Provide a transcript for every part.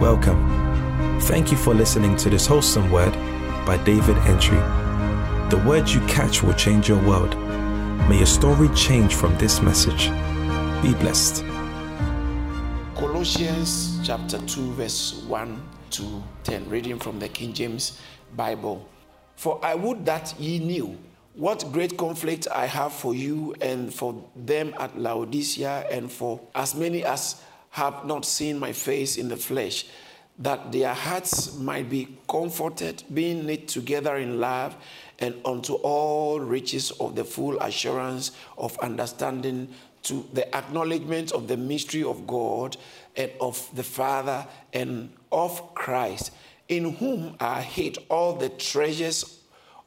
Welcome. Thank you for listening to this wholesome word by David Entry. The words you catch will change your world. May your story change from this message. Be blessed. Colossians chapter 2, verse 1 to 10, reading from the King James Bible. For I would that ye knew what great conflict I have for you and for them at Laodicea, and for as many as have not seen my face in the flesh, that their hearts might be comforted, being knit together in love, and unto all riches of the full assurance of understanding, to the acknowledgement of the mystery of God and of the Father and of Christ, in whom are hid all the treasures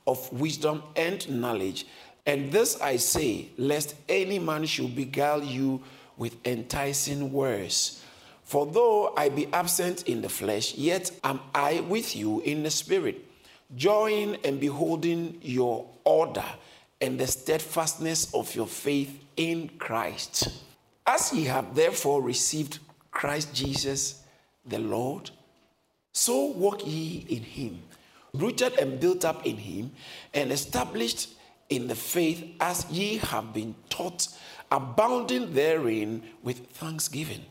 of wisdom and knowledge. And this I say, lest any man should beguile you with enticing words. For though I be absent in the flesh, yet am I with you in the spirit, joying and beholding your order and the steadfastness of your faith in Christ. As ye have therefore received Christ Jesus the Lord, so walk ye in him, rooted and built up in him, and established in the faith as ye have been taught, abounding therein with thanksgiving.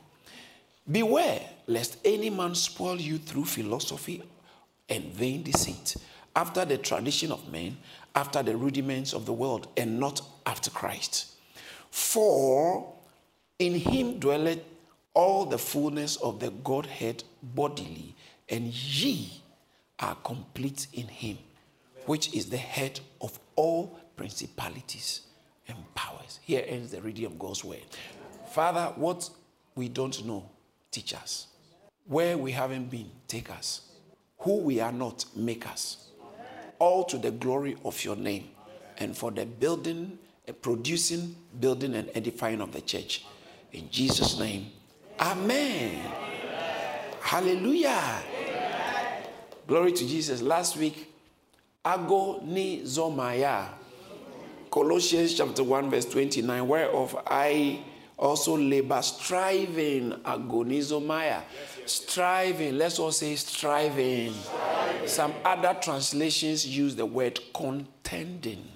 Beware lest any man spoil you through philosophy and vain deceit, after the tradition of men, after the rudiments of the world, and not after Christ. For in him dwelleth all the fullness of the Godhead bodily, and ye are complete in him, which is the head of all principalities and powers. Here ends the reading of God's word. Father, what we don't know, teach us. Where we haven't been, take us. Who we are not, make us. All to the glory of your name and for the building, uh, producing, building, and edifying of the church. In Jesus' name, Amen. Hallelujah. Glory to Jesus. Last week, agonizomai. Colossians chapter 1, verse 29, whereof I also labor, striving, agonizomai. Striving, let's all say striving. striving. Some other translations use the word contending.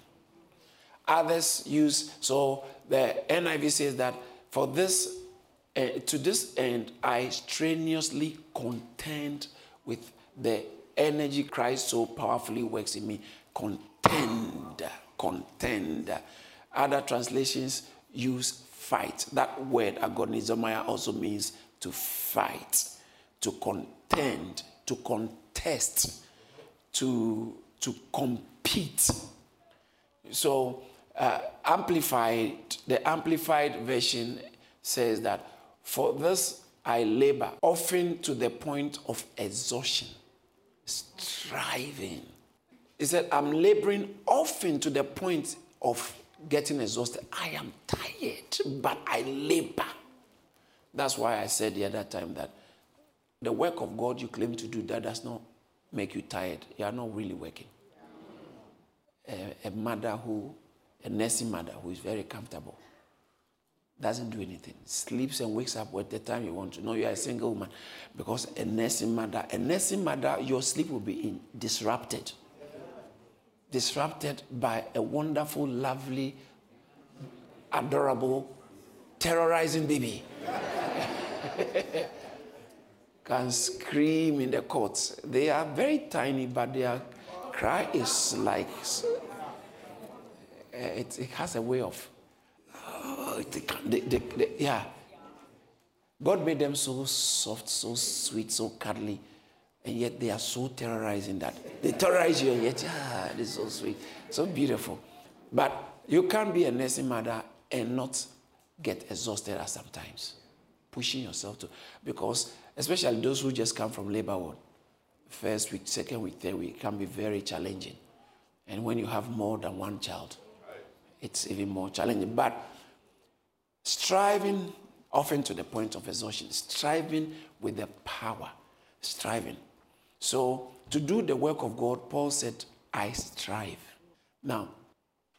Others use, so the NIV says that for this, uh, to this end, I strenuously contend with the energy Christ so powerfully works in me. Contend, contend. Other translations use fight. That word agonizomai also means to fight, to contend, to contest, to, to compete. So, uh, amplified, the amplified version says that for this I labor, often to the point of exhaustion, striving. He said, I'm laboring often to the point of getting exhausted. I am tired, but I labor. That's why I said the other time that the work of God you claim to do, that does not make you tired. You are not really working. A, a mother who, a nursing mother who is very comfortable, doesn't do anything, sleeps and wakes up at the time you want to. know you are a single woman because a nursing mother, a nursing mother, your sleep will be in, disrupted. Disrupted by a wonderful, lovely, adorable, terrorizing baby. Can scream in the courts. They are very tiny, but their cry is like eh, it, it has a way of oh, they, they, they, yeah. God made them so soft, so sweet, so cuddly, and yet they are so terrorizing that they terrorize you, and yet, ah, this is so sweet, so beautiful. But you can't be a nursing mother and not get exhausted at sometimes, pushing yourself to, because especially those who just come from labor ward, first week, second week, third week, can be very challenging. And when you have more than one child, it's even more challenging. But striving often to the point of exhaustion, striving with the power, striving. So, to do the work of God, Paul said, I strive. Now,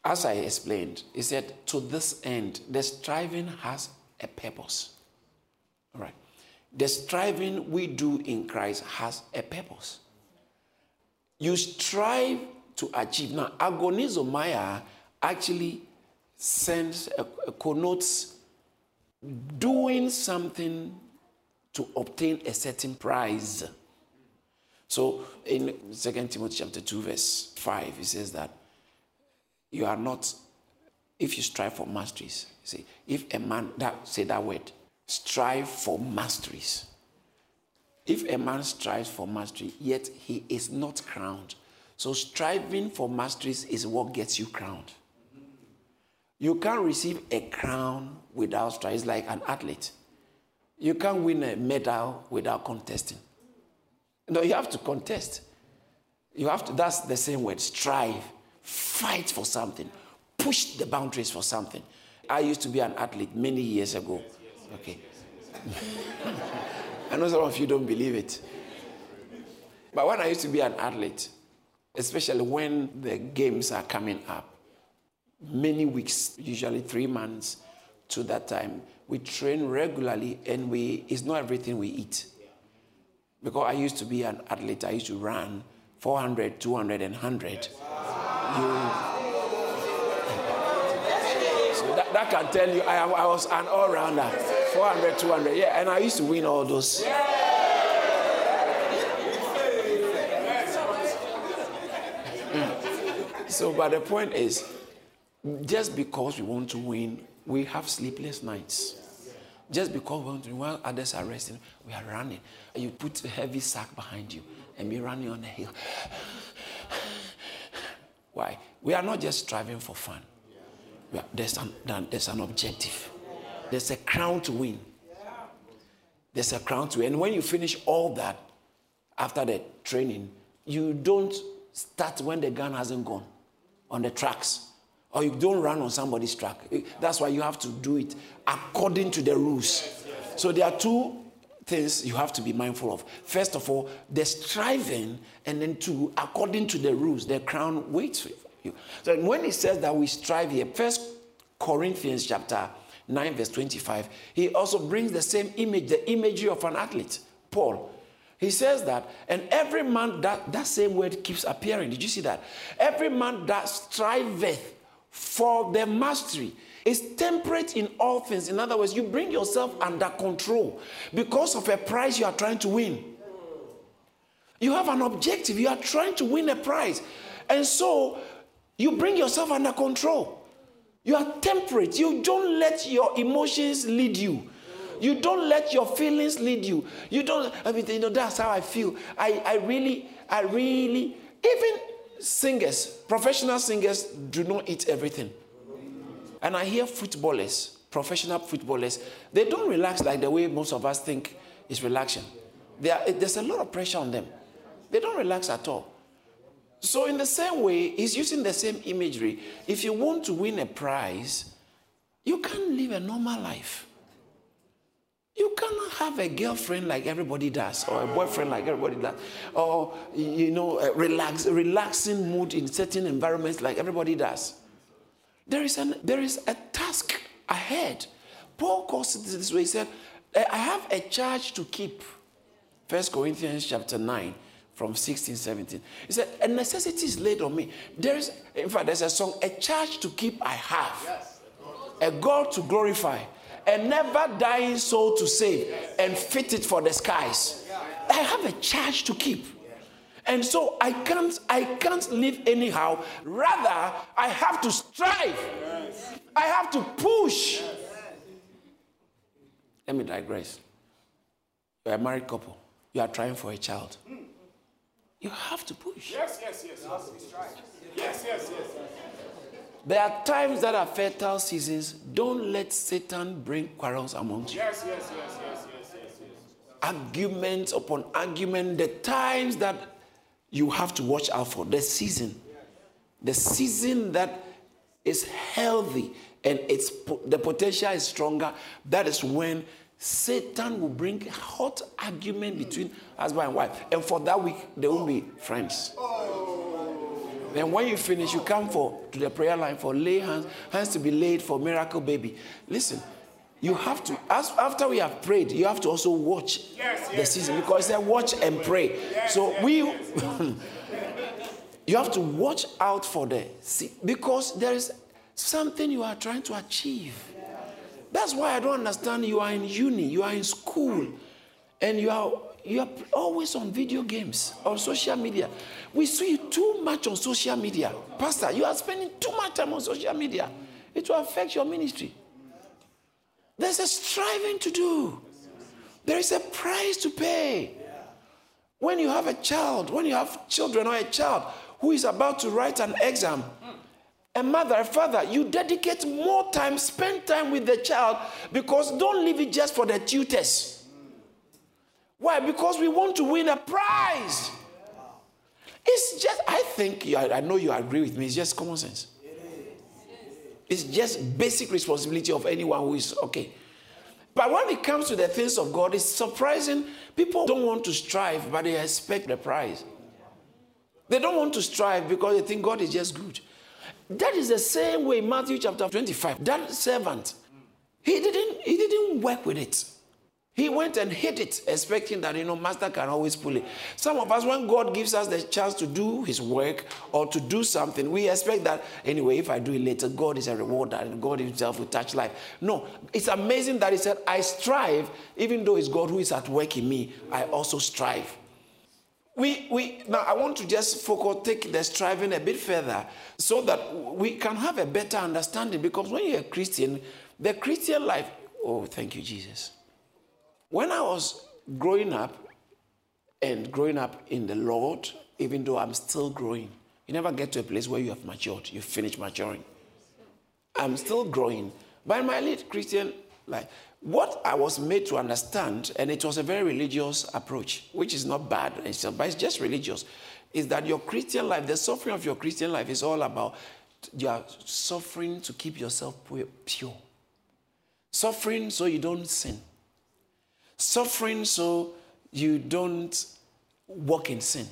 as I explained, he said, to this end, the striving has a purpose. All right. the striving we do in Christ has a purpose. You strive to achieve. Now, agonizomai actually sends, a connotes doing something to obtain a certain prize. So in 2 Timothy chapter 2, verse 5, it says that you are not, if you strive for masteries, see, if a man that say that word, strive for masteries. If a man strives for mastery, yet he is not crowned. So striving for masteries is what gets you crowned. You can't receive a crown without strive. It's like an athlete. You can't win a medal without contesting. No, you have to contest. You have to, that's the same word, strive, fight for something, push the boundaries for something. I used to be an athlete many years ago. Okay. I know some of you don't believe it. But when I used to be an athlete, especially when the games are coming up, many weeks, usually three months to that time, we train regularly and we, it's not everything we eat. Because I used to be an athlete, I used to run 400, 200, and 100. You, so that, that can tell you I, I was an all rounder 400, 200. Yeah, and I used to win all those. So, but the point is, just because we want to win, we have sleepless nights. Just because we want to, while others are resting, we are running. You put a heavy sack behind you and be running on the hill. Why? We are not just striving for fun. There's, an, there's an objective. There's a crown to win. There's a crown to win. And when you finish all that after the training, you don't start when the gun hasn't gone on the tracks or you don't run on somebody's track. Eh, that's why you have to do it according to the rules. So there are two things you have to be mindful of. First of all, the striving, and then two, according to the rules, the crown waits for you. So when he says that we strive here, First Corinthians chapter 9, verse 25, he also brings the same image, the imagery of an athlete, Paul. He says that, and every man that that same word keeps appearing. Did you see that? Every man that striveth for the mastery is temperate in all things. In other words, you bring yourself under control because of a prize you are trying to win. You have an objective, you are trying to win a prize. And so you bring yourself under control. You are temperate. You don't let your emotions lead you. You don't let your feelings lead you. You don't, I mean, you know, that's how I feel. I, I really, I really, even singers, professional singers, do not eat everything. And I hear footballers, professional footballers, they don't relax like the way most of us think is. Are, there's a lot of pressure on them. They don't relax at all. So, in the same way, he's using the same imagery. If you want to win a prize, you can't live a normal life. You cannot have a girlfriend like everybody does, or a boyfriend like everybody does, or you know, a relax, relaxing mood in certain environments like everybody does. There is an there is a task ahead. Paul calls it this way. He said, eh, "I have a charge to keep." First Corinthians chapter nine, from 16, 17. He said, "A necessity is laid on me." There is, in fact, there's a song, "A charge to keep I have, a God to glorify." A never dying soul to save and fit it for the skies. I have a charge to keep. And so I can't I can't live anyhow. Rather, I have to strive. I have to push. Let me digress. You're a married couple. You are trying for a child. You have to push. Yes, yes, yes. Yes, yes, yes. There are times that are fertile seasons. Don't let Satan bring quarrels amongst you. Yes, yes, yes, yes, yes, yes, yes. Arguments upon argument. The times that you have to watch out for. The season. The season that is healthy and it's the potential is stronger. That is when Satan will bring hot argument between husband and wife. And for that week, they will be friends. Oh. Then when you finish, you come for to the prayer line for lay hands, hands to be laid for miracle baby. Listen, You have to, as, after we have prayed, you have to also watch Yes, the yes, season because they watch and pray. so we, you have to watch out for the see, because there is something you are trying to achieve. That's why I don't understand. You are in uni, you are in school, and you are you are always on video games on social media. We see you too much on social media, Pastor. You are spending too much time on social media. It will affect your ministry. There's a striving to do. There is a price to pay. When you have a child, when you have children or a child who is about to write an exam, a mother, a father, you dedicate more time, spend time with the child because don't leave it just for the tutors. Why? Because we want to win a prize. It's just, I think, I know you agree with me, it's just common sense. It's just basic responsibility of anyone who is okay. But when it comes to the things of God, it's surprising. People don't want to strive, but they expect the prize. They don't want to strive because they think God is just good. That is the same way Matthew chapter 25. That servant, he didn't, he didn't work with it. He went and hid it, expecting that, you know, master can always pull it. Some of us, when God gives us the chance to do his work or to do something, we expect that, anyway, if I do it later, God is a rewarder and God himself will touch life. No, it's amazing that he said, I strive, even though it's God who is at work in me, I also strive. We, we, now, I want to just focus, take the striving a bit further so that we can have a better understanding because when you're a Christian, the Christian life, oh, thank you, Jesus when I was growing up and growing up in the Lord, even though I'm still growing, you never get to a place where you have matured, you finish maturing. I'm still growing. In my late Christian life, what I was made to understand, and it was a very religious approach, which is not bad, but it's just religious, is that your Christian life, the suffering of your Christian life is all about you are suffering to keep yourself pure. Suffering so you don't sin. Suffering so you don't walk in sin.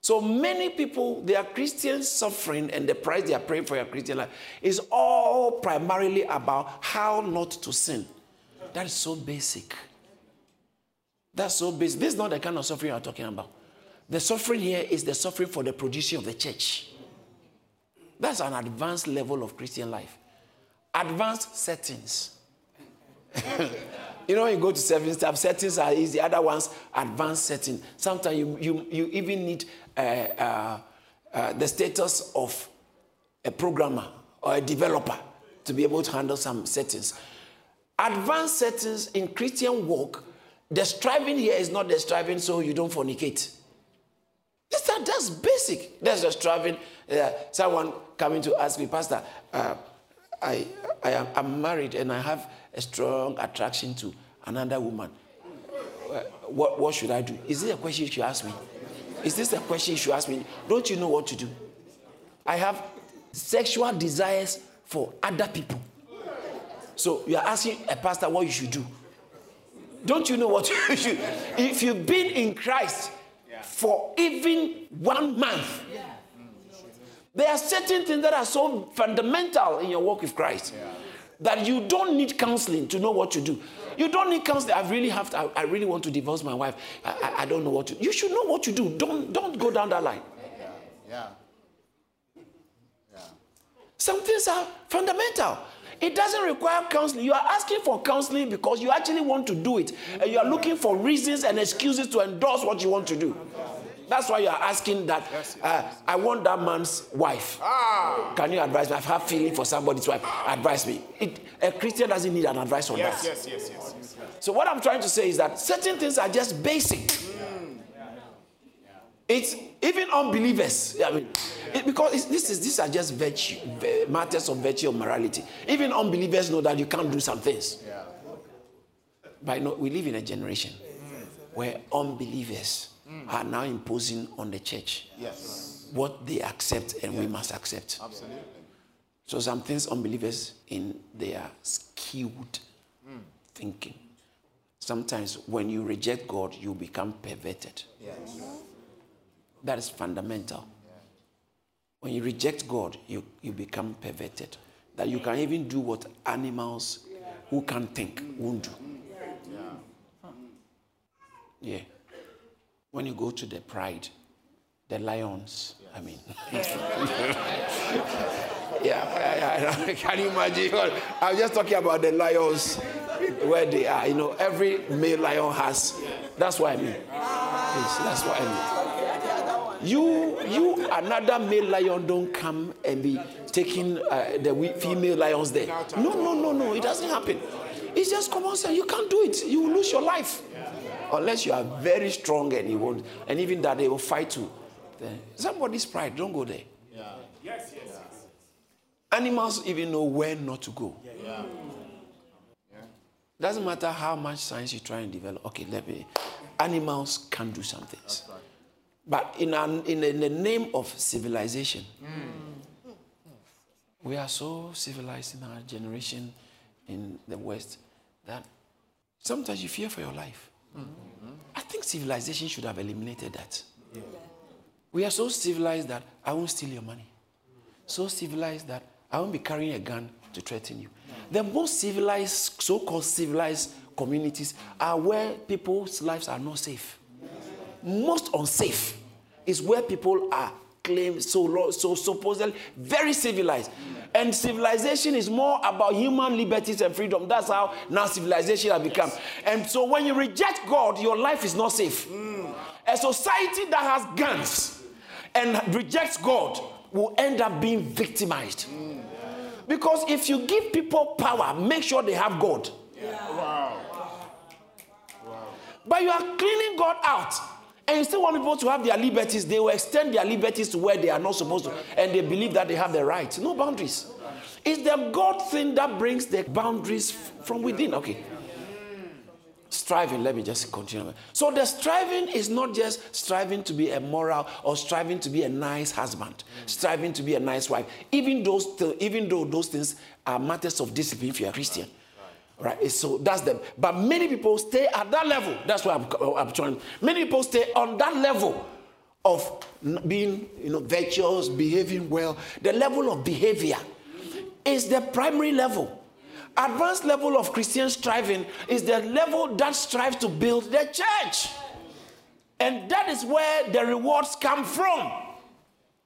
So many people, they are Christians suffering, and the price they are praying for your Christian life is all primarily about how not to sin. That is so basic. That's so basic. This is not the kind of suffering you are talking about. The suffering here is the suffering for the producing of the church. That's an advanced level of Christian life. Advanced settings. You know, you go to seven step settings are easy, other ones advanced setting. Sometimes you, you, you even need uh, uh, uh, the status of a programmer or a developer to be able to handle some settings. Advanced settings in Christian walk, the striving here is not the striving so you don't fornicate. That's, that's basic. That's the striving. Uh, someone coming to ask me, Pastor, uh, I, I am I'm married and I have a strong attraction to another woman. What, what should I do? Is this a question you should ask me? Is this a question you should ask me? Don't you know what to do? I have sexual desires for other people. So you are asking a pastor what you should do. Don't you know what you should? If you've been in Christ for even one month, there are certain things that are so fundamental in your walk with Christ that you don't need counseling to know what to do. You don't need counseling. I really have to, I, I really want to divorce my wife. I, I, I, don't know what to You should know what to do. Don't, don't go down that line. Yeah. yeah. yeah. Some things are fundamental. It doesn't require counseling. You are asking for counseling because you actually want to do it. And you are looking for reasons and excuses to endorse what you want to do. That's why you are asking that. Uh, I want that man's wife. Ah. Can you advise me? I have feeling for somebody's wife. Advise me. It, a Christian doesn't need an advice on yes, that. Yes, yes, yes, yes. So what I'm trying to say is that certain things are just basic. Mm. It's even unbelievers. I mean, it, because this is these are just virtue, matters of virtue or morality. Even unbelievers know that you can't do some things. Yeah. But no, we live in a generation where unbelievers mm. are now imposing on the church yes. what they accept and yes. we must accept. Absolutely. So some things unbelievers in their skewed mm. thinking. Sometimes when you reject God, you become perverted. Yes. That is fundamental. When you reject God, you, you become perverted. That you can even do what animals who can think won't do. Yeah. When you go to the pride, the lions, I mean. yeah, can you imagine? I'm just talking about the lions where they are. You know, every male lion has. That's what I mean. Yes, that's what I mean. You, you, another male lion don't come and be taking uh, the female lions there. No, no, no, no. It doesn't happen. It's just common sense. You can't do it. You will lose your life unless you are very strong and you won't. And even that they will fight you. Somebody's pride. Don't go there. Yeah. Yes, yes, yes. Animals even know when not to go. Yeah. yeah. Doesn't matter how much science you try and develop. Okay, let me. Animals can do some things. Right. But in, an, in, in the name of civilization, mm. we are so civilized in our generation in the West that sometimes you fear for your life. I think civilization should have eliminated that. We are so civilized that I won't steal your money. So civilized that I won't be carrying a gun to threaten you. The most civilized, so called civilized communities are where people's lives are not safe. Most unsafe is where people are claimed so, so supposedly very civilized. And civilization is more about human liberties and freedom. That's how now civilization has become. And so when you reject God, your life is not safe. A society that has guns and rejects God will end up being victimized. Because if you give people power, make sure they have God. Wow. But you are cleaning God out. And you still want people to have their liberties. They will extend their liberties to where they are not supposed to. And they believe that they have the right. No boundaries. It's the God thing that brings the boundaries from within. Okay. Striving, let me just continue. So the striving is not just striving to be a moral or striving to be a nice husband, striving to be a nice wife. Even those, th- even though those things are matters of discipline if you are a Christian. Right, so that's them. But many people stay at that level. That's why I'm, I'm trying. Many people stay on that level of being, you know, virtuous, behaving well. The level of behavior is the primary level. Advanced level of Christian striving is the level that strives to build the church. And that is where the rewards come from.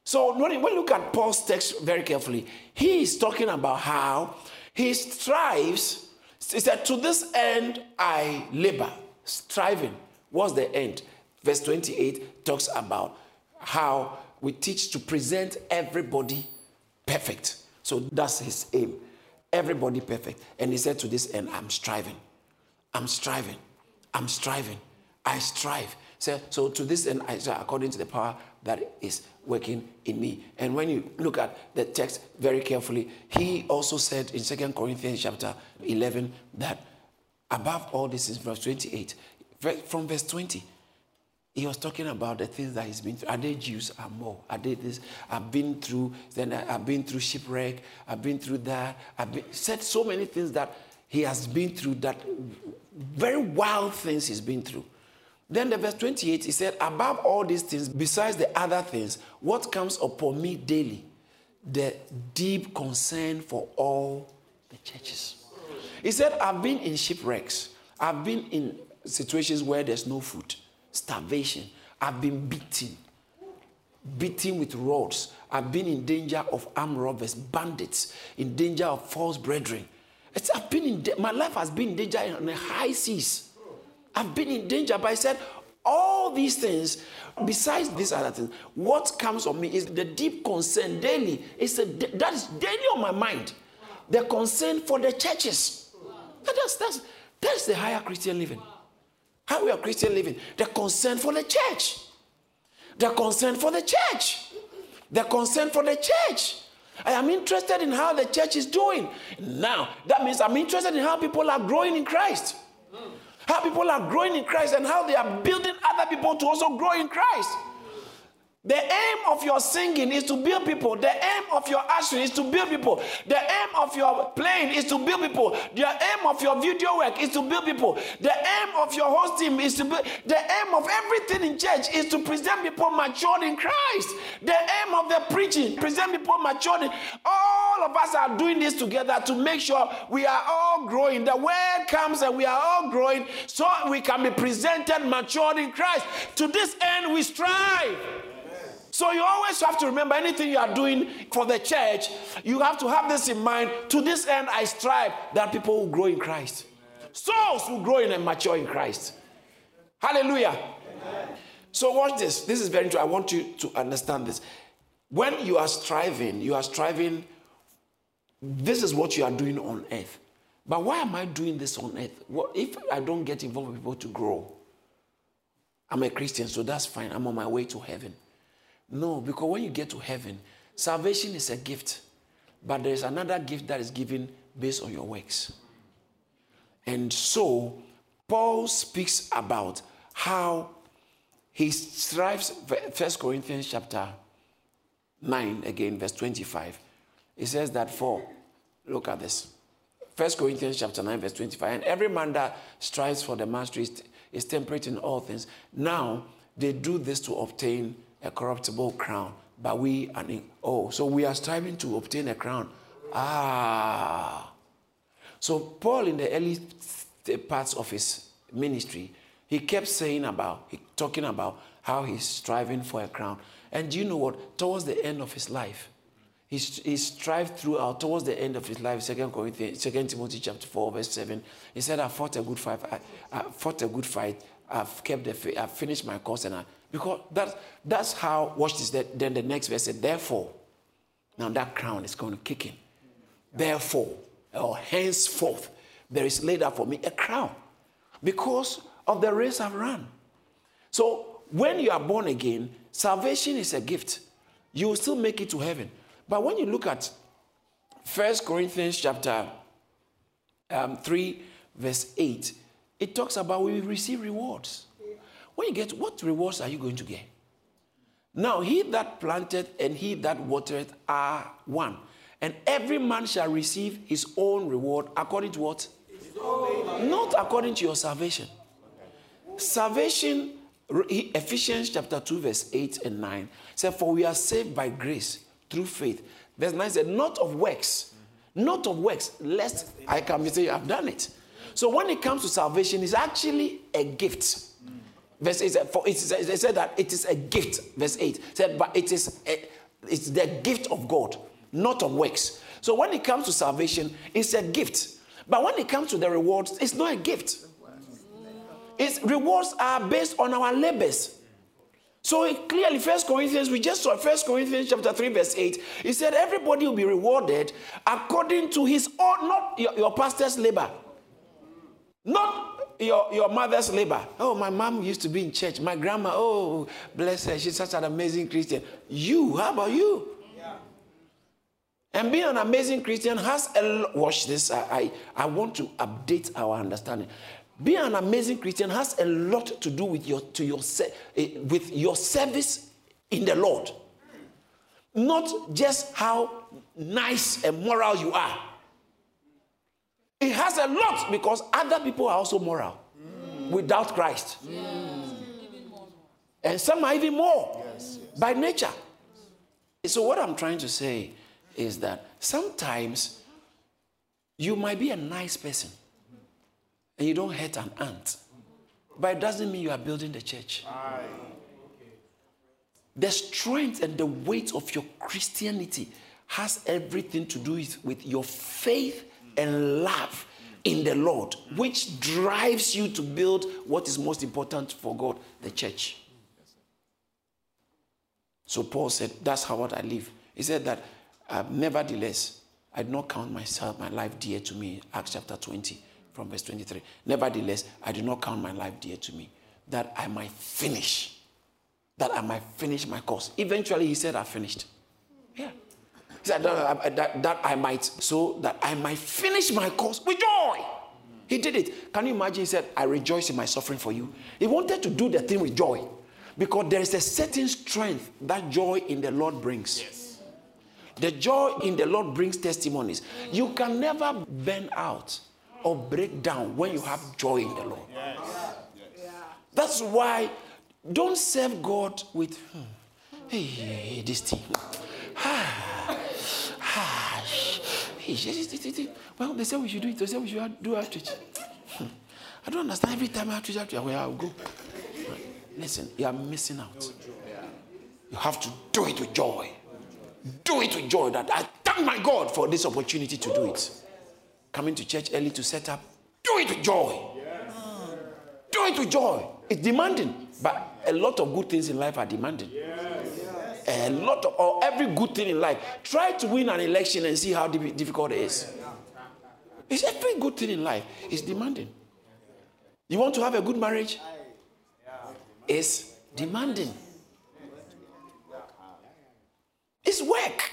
So when you look at Paul's text very carefully, he is talking about how he strives. He said, To this end I labor. Striving. What's the end? Verse 28 talks about how we teach to present everybody perfect. So that's his aim. Everybody perfect. And he said, To this end, I'm striving. I'm striving. I'm striving. I strive. So, so to this end, I according to the power that is working in me. And when you look at the text very carefully, he also said in Second Corinthians chapter 11 that above all this is verse 28. From verse 20, he was talking about the things that he's been through. Are they Jews? Are more? Are they this? I've been through, then I- I've been through shipwreck. I've been through that. I've been, said so many things that he has been through that very wild things he's been through. Then the verse 28, he said, above all these things, besides the other things, what comes upon me daily? The deep concern for all the churches. He said, I've been in shipwrecks. I've been in situations where there's no food, starvation. I've been beaten, beaten with rods. I've been in danger of armed robbers, bandits, in danger of false brethren. It's, I've been in, da- my life has been in danger on the high seas. I've been in danger, but I said, all these things, besides these other things, what comes on me is the deep concern daily. It's a, that is daily on my mind. The concern for the churches. That's, that's, that's the higher Christian living. How we are Christian living. The concern for the church. The concern for the church. The concern for the church. I am interested in how the church is doing. Now, that means I'm interested in how people are growing in Christ. How people are growing in Christ and how they are building other people to also grow in Christ. The aim of your singing is to build people. The aim of your ushering is to build people. The aim of your playing is to build people. The aim of your video work is to build people. The aim of your host team is to build. The aim of everything in church is to present people matured in Christ. The aim of the preaching, present people matured in. All of us are doing this together to make sure we are all growing. The word comes and we are all growing so we can be presented matured in Christ. To this end, we strive. So you always have to remember anything you are doing for the church, you have to have this in mind. To this end, I strive that people will grow in Christ. Souls will grow in and mature in Christ. Hallelujah. Amen. So watch this. This is very interesting. I want you to understand this. When you are striving, you are striving. This is what you are doing on earth. But why am I doing this on earth? What if I don't get involved with people to grow? I'm a Christian, so that's fine. I'm on my way to heaven. No, because when you get to heaven, salvation is a gift, but there is another gift that is given based on your works. And so, Paul speaks about how he strives, First Corinthians chapter 9, again, verse 25. He says that for, look at this. First Corinthians chapter 9, verse 25. And every man that strives for the mastery is, is temperate in all things. Now, they do this to obtain a corruptible crown, but we are in, oh, so we are striving to obtain a crown. Ah. So Paul, in the early parts of his ministry, he kept saying about, talking about how he's striving for a crown. And do you know what? Towards the end of his life, he, he strived throughout, towards the end of his life, Second Corinthians, 2 Timothy chapter 4, verse 7. He said, I fought a good fight, I, I fought a good fight, I've kept the I've finished my course, and I because that's that's how watch this. Then the next verse said, Therefore, now that crown is going to kick in. Therefore, or henceforth, there is laid up for me a crown because of the race I've run. So when you are born again, salvation is a gift. You will still make it to heaven. But when you look at First Corinthians chapter um, 3, verse 8, it talks about we receive rewards. When you get, what rewards are you going to get? Now, he that planted and he that watered are one. And every man shall receive his own reward according to what? Not according to your salvation. Salvation, Ephesians chapter 2, verse 8 and 9 said, For we are saved by grace through faith. Verse 9 said, Not of works, not of works, lest I can say I've done it. So when it comes to salvation, it's actually a gift. Verse 8 said, for it, said that it is a gift. Verse 8 said, but it is a, it's the gift of God, not of works. So when it comes to salvation, it's a gift. But when it comes to the rewards, it's not a gift. Its rewards are based on our labors. So clearly, First Corinthians, we just saw First Corinthians chapter 3, verse 8. He said, Everybody will be rewarded according to his own, not your, your pastor's labor. Not your, your mother's labor. Oh, my mom used to be in church. My grandma, oh, bless her. She's such an amazing Christian. You, how about you? Yeah. And being an amazing Christian has a watch this. I, I, I want to update our understanding. Being an amazing Christian has a lot to do with your to your eh, with your service in the Lord. Not just how nice and moral you are. It has a lot because other people are also moral mm. without Christ. Mm. And some are even more yes, yes. by nature. So, what I'm trying to say is that sometimes you might be a nice person and you don't hurt an ant, but it doesn't mean you are building the church. The strength and the weight of your Christianity has everything to do with, with your faith and love in the Lord, which drives you to build what is most important for God, the church. So Paul said, That's how I live. He said that, uh, nevertheless, I do not count myself, my life dear to me. Acts chapter 20, from verse 23. Nevertheless, I do not count my life dear to me, that I might finish, that I might finish my course. Eventually, he said, I finished. Yeah. Said, that, that, that I might, so that I might finish my course with joy. He did it. Can you imagine? He said, I rejoice in my suffering for you. He wanted to do the thing with joy because there is a certain strength that joy in the Lord brings. Yes. The joy in the Lord brings testimonies. You can never burn out or break down when you have joy in the Lord. Yes. Yes. That's why don't serve God with, hmm, hey, this thing. Ah, well, they say we should do it. They say we should do outreach. Hmm. I don't understand. Every time I outreach, outreach, where I'll go. Listen, you are missing out. You have to do it with joy. Do it with joy. That I thank my God for this opportunity to do it. Coming to church early to set up. Do it with joy. Do it with joy. It's demanding, but a lot of good things in life are demanding. A lot of, or every good thing in life. Try to win an election and see how difficult it is. It's every good thing in life is demanding. You want to have a good marriage? It's demanding. It's work.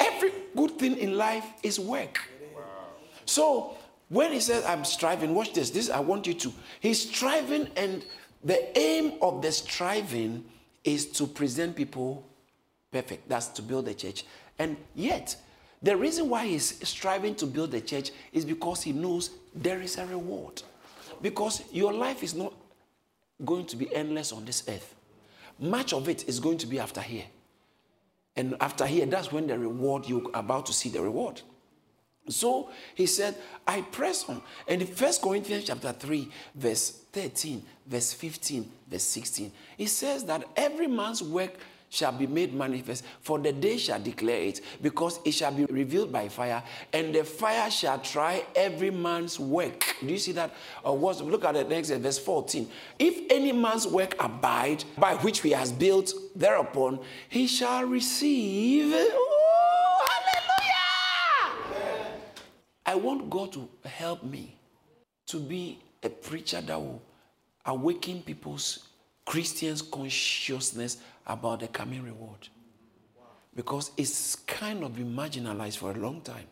Every good thing in life is work. So when he says, I'm striving, watch this. This I want you to. He's striving, and the aim of the striving is to present people perfect. That's to build a church. And yet, the reason why he's striving to build a church is because he knows there is a reward. Because your life is not going to be endless on this earth. Much of it is going to be after here. And after here, that's when the reward, you're about to see the reward. So he said, I press on. And in 1 Corinthians chapter 3, verse 13, verse 15, verse 16, he says that every man's work shall be made manifest, for the day shall declare it, because it shall be revealed by fire, and the fire shall try every man's work. Do you see that? Or what? Look at the next verse 14. If any man's work abide, by which he has built thereupon, he shall receive. Hallelujah! I want God to help me to be a preacher that will awaken people's Christians' consciousness about the coming reward. Because it's kind of been marginalized for a long time.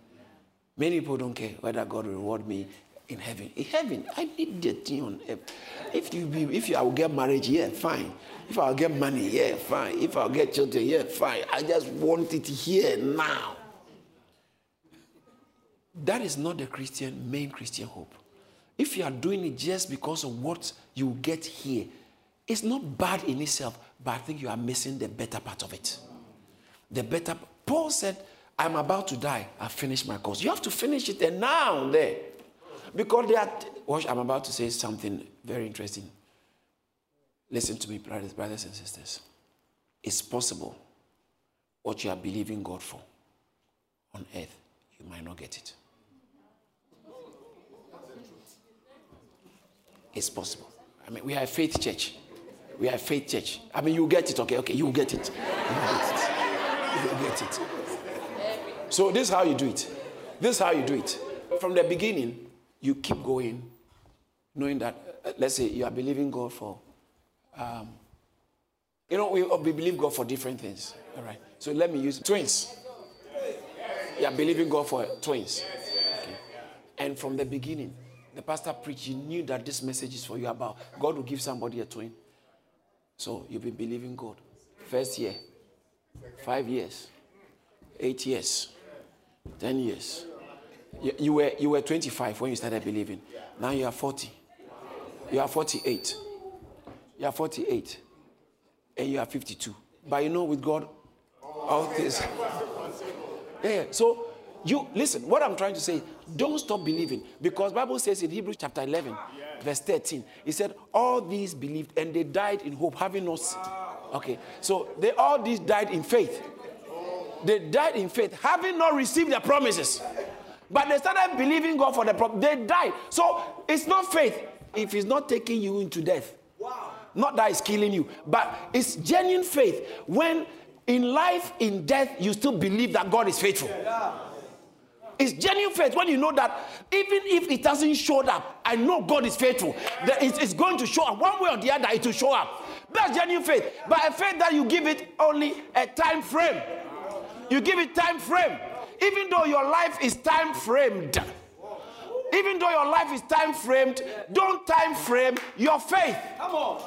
Many people don't care whether God reward me in heaven. In heaven, I need the thing on earth. If you be, if you, I will get marriage, yeah, fine. If I'll get money, yeah, fine. If I'll get children, yeah, fine. I just want it here now. That is not the Christian main Christian hope. If you are doing it just because of what you get here, it's not bad in itself, but I think you are missing the better part of it. The better, Paul said, I'm about to die. I finished my course. You have to finish it and now there. Because are, watch, I'm about to say something very interesting. Listen to me, brothers, brothers and sisters. It's possible what you are believing God for on earth, you might not get it. It's possible. I mean, we are a faith church. We are faith church. I mean, you get it, okay? Okay, you get it. You get it. You get it. So, this is how you do it. This is how you do it. From the beginning, you keep going, knowing that, uh, let's say you are believing God for, um, you know, we, we believe God for different things. All right. So, let me use twins. You are believing God for twins. Okay. And from the beginning, the pastor preached, you knew that this message is for you about God will give somebody a twin. So you've been believing God. First year, five years, eight years, ten years. You, you, were, you were 25 when you started believing. Now you are 40. You are 48. You are 48. And you are 52. But you know, with God, all this. Yeah. So you listen. What I'm trying to say, don't stop believing because Bible says in Hebrews chapter 11, verse 13. He said, All these believed and they died in hope, having not. Okay, so they all these died in faith. They died in faith, having not received the promises. But they started believing God for the promise. They died. So it's not faith if it's not taking you into death. Not that it's killing you, but it's genuine faith when in life, in death, you still believe that God is faithful. It's genuine faith when you know that even if it doesn't show up, I know God is faithful. That it's going to show up one way or the other. It will show up. That's genuine faith. But a faith that you give it only a time frame. You give it time frame, even though your life is time framed. Even though your life is time framed, don't time frame your faith. Come on.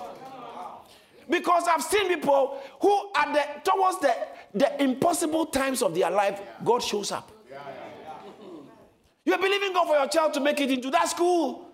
Because I've seen people who, at the towards the, the impossible times of their life, God shows up. You're believing God for your child to make it into that school.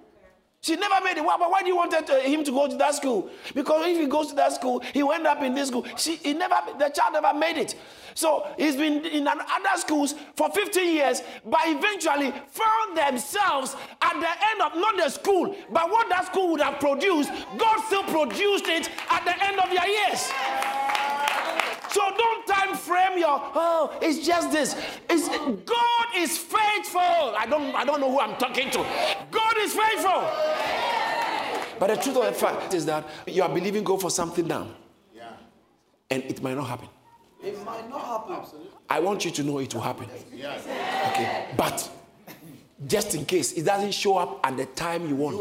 She never made it. Why, why do you want him to go to that school? Because if he goes to that school, he will end up in this school. She, he never, the child never made it. So he's been in other schools for 15 years, but eventually found themselves at the end of not the school, but what that school would have produced. God still produced it at the end of their years. So don't time frame your oh, it's just this. It's God is faithful. I don't I don't know who I'm talking to. God is faithful. But the truth of the fact is that you are believing God for something now. Yeah. And it might not happen. It might not happen. I want you to know it will happen. Yes. Okay. But just in case it doesn't show up at the time you want,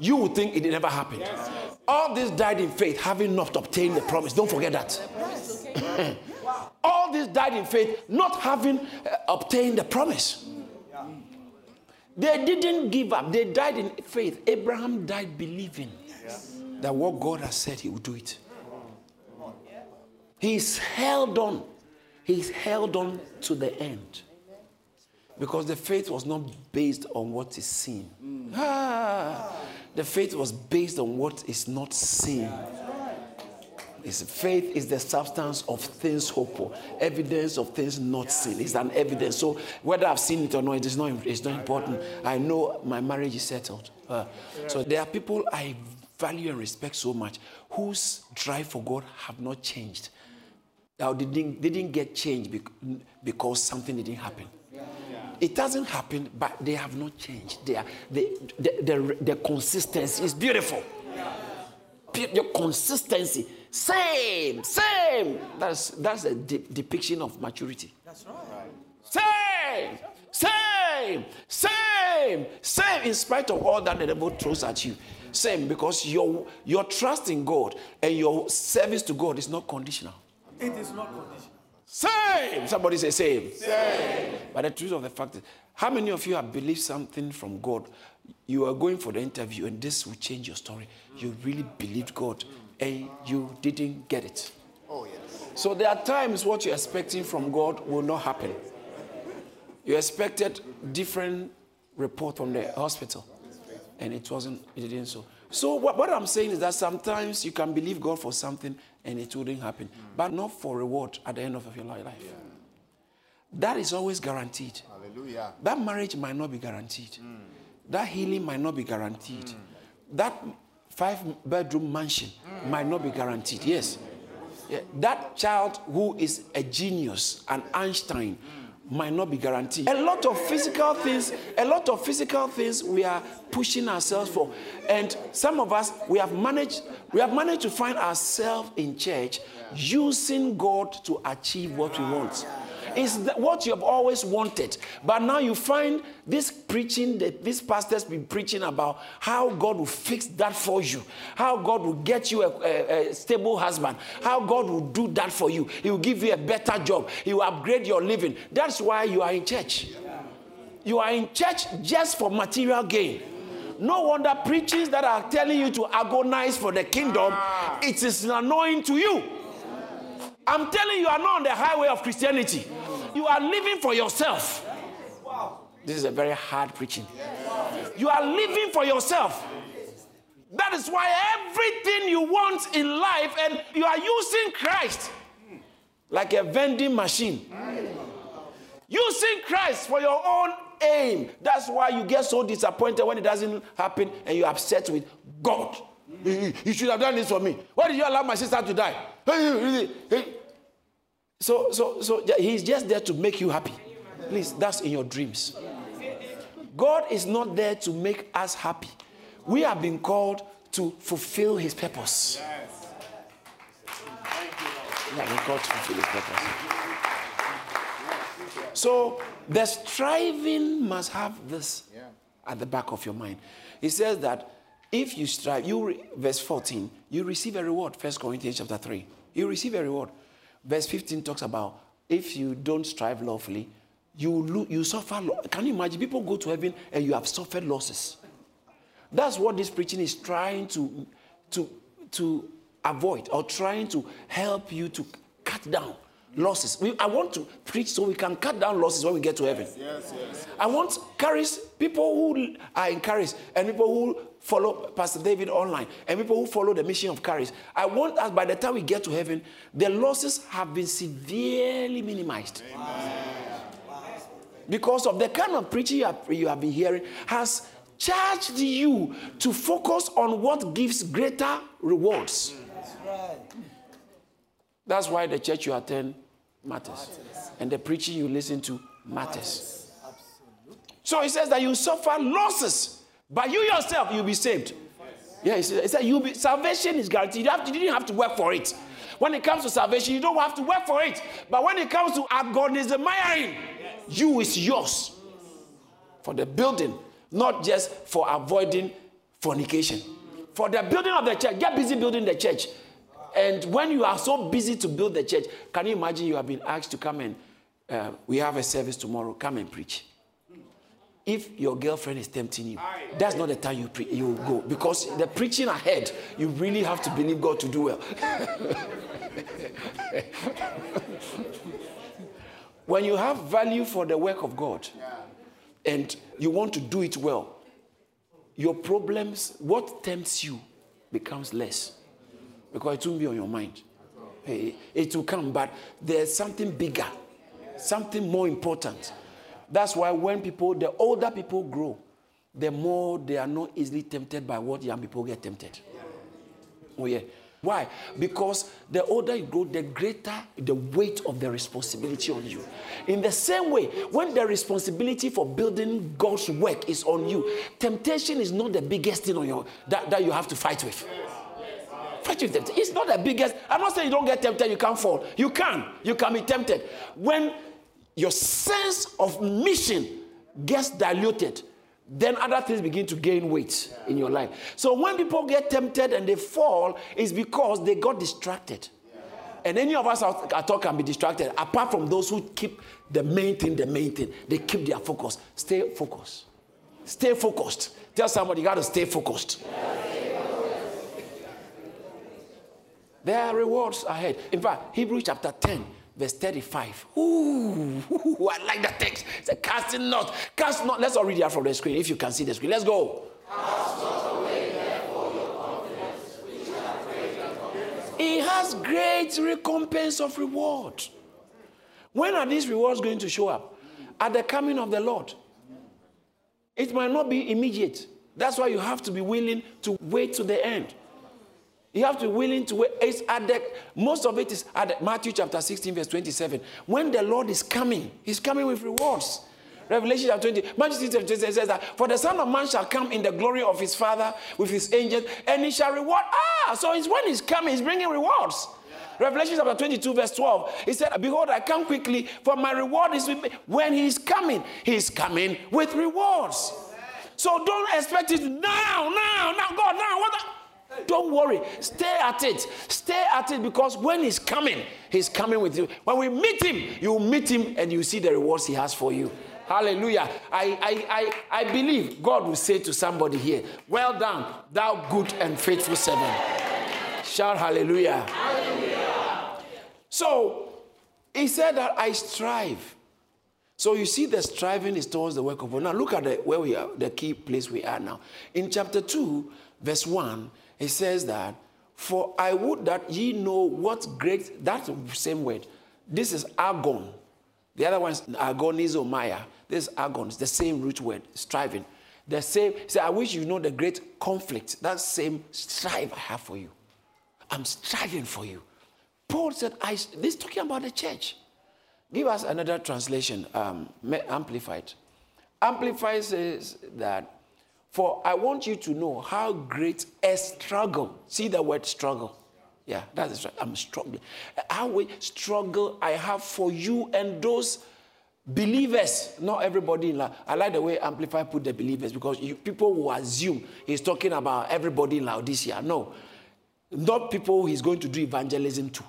you would think it never happened. Yes. All this died in faith, having not obtained the promise. Don't forget that. All this died in faith, not having uh, obtained the promise. They didn't give up. They died in faith. Abraham died believing that what God has said, he would do it. He's held on. He's held on to the end. Because the faith was not based on what is seen. Ah, the faith was based on what is not seen. His faith is the substance of things hoped for, evidence of things not seen. It's an evidence. So whether I've seen it or not, it is not, it's not important. I know my marriage is settled. Uh, so there are people I value and respect so much whose drive for God have not changed. Or didn't, didn't get changed because something didn't happen. It doesn't happen, but they have not changed. They are, they, the, the, the consistency is beautiful. Your consistency, same, same. That's, that's a de- depiction of maturity. That's right. Same, same, same, same, in spite of all that the devil throws at you. Same, because your, your trust in God and your service to God is not conditional. It is not conditional. Same. Somebody say same. Same. But the truth of the fact is, how many of you have believed something from God? You are going for the interview and this will change your story. You really believed God and you didn't get it. Oh, yes. So there are times what you're expecting from God will not happen. You expected different report from the hospital and it wasn't, it didn't so. So what, what I'm saying is that sometimes you can believe God for something and it wouldn't happen. Mm. But not for reward at the end of your life. Yeah. That is always guaranteed. Hallelujah. That marriage might not be guaranteed. Mm. That healing might not be guaranteed. Mm. That five bedroom mansion might not be guaranteed. Yes. Yeah. That child who is a genius, an Einstein, might not be guaranteed. A lot of physical things, a lot of physical things we are pushing ourselves for. And some of us we have managed we have managed to find ourselves in church using God to achieve what we want. It's what you have always wanted. But now you find this preaching that this pastor's been preaching about how God will fix that for you, how God will get you a, a, a, stable husband, how God will do that for you. He will give you a better job, He will upgrade your living. That's why you are in church. You are in church just for material gain. No wonder preachings that are telling you to agonize for the kingdom, it is annoying to you. I'm telling you, you are not on the highway of Christianity. You are living for yourself. This is a very hard preaching. You are living for yourself. That is why everything you want in life, and you are using Christ like a vending machine. Using Christ for your own aim. That's why you get so disappointed when it doesn't happen and you're upset with God. You should have done this for me. Why did you allow my sister to die? So, so, so he's just there to make you happy. Please, that's in your dreams. God is not there to make us happy. We have been called to fulfill his purpose. We have been called to fulfill his purpose. So the striving must have this at the back of your mind. He says that if you strive, you re, verse 14, you receive a reward. First Corinthians chapter 3. You receive a reward. Verse 15 talks about if you don't strive lawfully, you, lo- you suffer. Lo- Can you imagine? People go to heaven and you have suffered losses. That's what this preaching is trying to, to, to avoid or trying to help you to cut down losses. We, I want to preach so we can cut down losses when we get to heaven. Yes, yes. I want Charis, people who are in Charis, and people who follow Pastor David online, and people who follow the mission of Charis. I want us by the time we get to heaven, the losses have been severely minimized. Because of the kind of preaching you have, you have been hearing, has charged you to focus on what gives greater rewards. That's why the church you attend matters. And the preaching you listen to matters. So he says that you suffer losses, but you yourself, you'll be saved. Yeah, he said, you'll be, salvation is guaranteed. You, have to, you didn't have to work for it. When it comes to salvation, you don't have to work for it. But when it comes to agonizing, you is yours for the building, not just for avoiding fornication. For the building of the church, get busy building the church. And when you are so busy to build the church, can you imagine you have been asked to come and uh, we have a service tomorrow, come and preach. If your girlfriend is tempting you, that's not the time you, pre- you go because the preaching ahead, you really have to believe God to do well. when you have value for the work of God and you want to do it well, your problems, what tempts you, becomes less because it won't be on your mind. It will come, but there's something bigger, something more important. That's why when people, the older people grow, the more they are not easily tempted by what young people get tempted. Oh, yeah. Why? Because the older you grow, the greater the weight of the responsibility on you. In the same way, when the responsibility for building God's work is on you, temptation is not the biggest thing on your that, that you have to fight with. With. It's not the biggest. I'm not saying you don't get tempted, you can't fall. You can. You can be tempted. When your sense of mission gets diluted, then other things begin to gain weight in your life. So when people get tempted and they fall, it's because they got distracted. And any of us at all can be distracted, apart from those who keep the main thing, the main thing. They keep their focus. Stay focused. Stay focused. Tell somebody you got to stay focused. There are rewards ahead. In fact, Hebrews chapter 10, verse 35. Ooh, I like that text. It's a casting not. Cast not. Let's all read that from the screen if you can see the screen. Let's go. He has great recompense of reward. When are these rewards going to show up? At the coming of the Lord. It might not be immediate. That's why you have to be willing to wait to the end. You have to be willing to wait. It's at the, most of it is at the- Matthew chapter 16, verse 27. When the Lord is coming, He's coming with rewards. Revelation chapter 20, Matthew 16, 27 says that, For the Son of Man shall come in the glory of his Father with his angels, and he shall reward. Ah, so it's when he's coming, he's bringing rewards. Revelation chapter 22, verse 12, he said, Behold, I come quickly, for my reward is with me. When he's coming, he's coming with rewards. So don't expect it now, now, now, God, now. What the- Don't worry. Stay at it. Stay at it because when he's coming, he's coming with you. When we meet him, you meet him and you see the rewards he has for you. Hallelujah. I, I, I, I believe God will say to somebody here, Well done, thou good and faithful servant. Shout hallelujah. So he said that I strive. So you see, the striving is towards the work of God. Now look at the, where we are, the key place we are now. In chapter 2, verse 1, it says that, For I would that ye know what great, that's the same word. This is agon. The other one is agonizomai. This is agon. It's the same root word, striving. The same, say, I wish you know the great conflict, that same strive I have for you. I'm striving for you. Paul said, I, this is talking about the church. Give us another translation, um, amplified. Amplified says that, for I want you to know how great a struggle. See the word struggle. Yeah, that's right. I'm struggling. How we struggle I have for you and those believers. Not everybody in La- I like the way Amplify put the believers because you, people will assume he's talking about everybody in Laodicea. No, not people he's going to do evangelism to.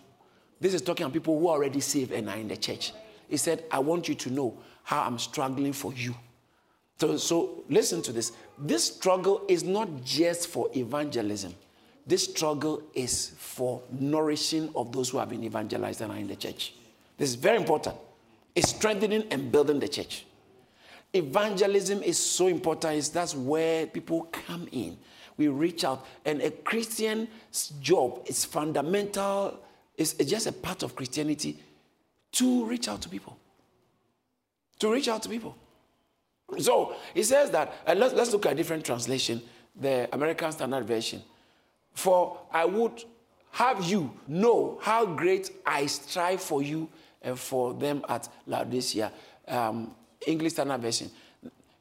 This is talking about people who are already saved and are in the church. He said, I want you to know how I'm struggling for you. So, so listen to this. This struggle is not just for evangelism. This struggle is for nourishing of those who have been evangelized and are in the church. This is very important. It's strengthening and building the church. Evangelism is so important. It's, that's where people come in. We reach out. And a Christian's job is fundamental, it's, it's just a part of Christianity to reach out to people. To reach out to people. So he says that, and let's, let's look at a different translation, the American Standard Version. For I would have you know how great I strive for you and for them at Laodicea. Um, English Standard Version.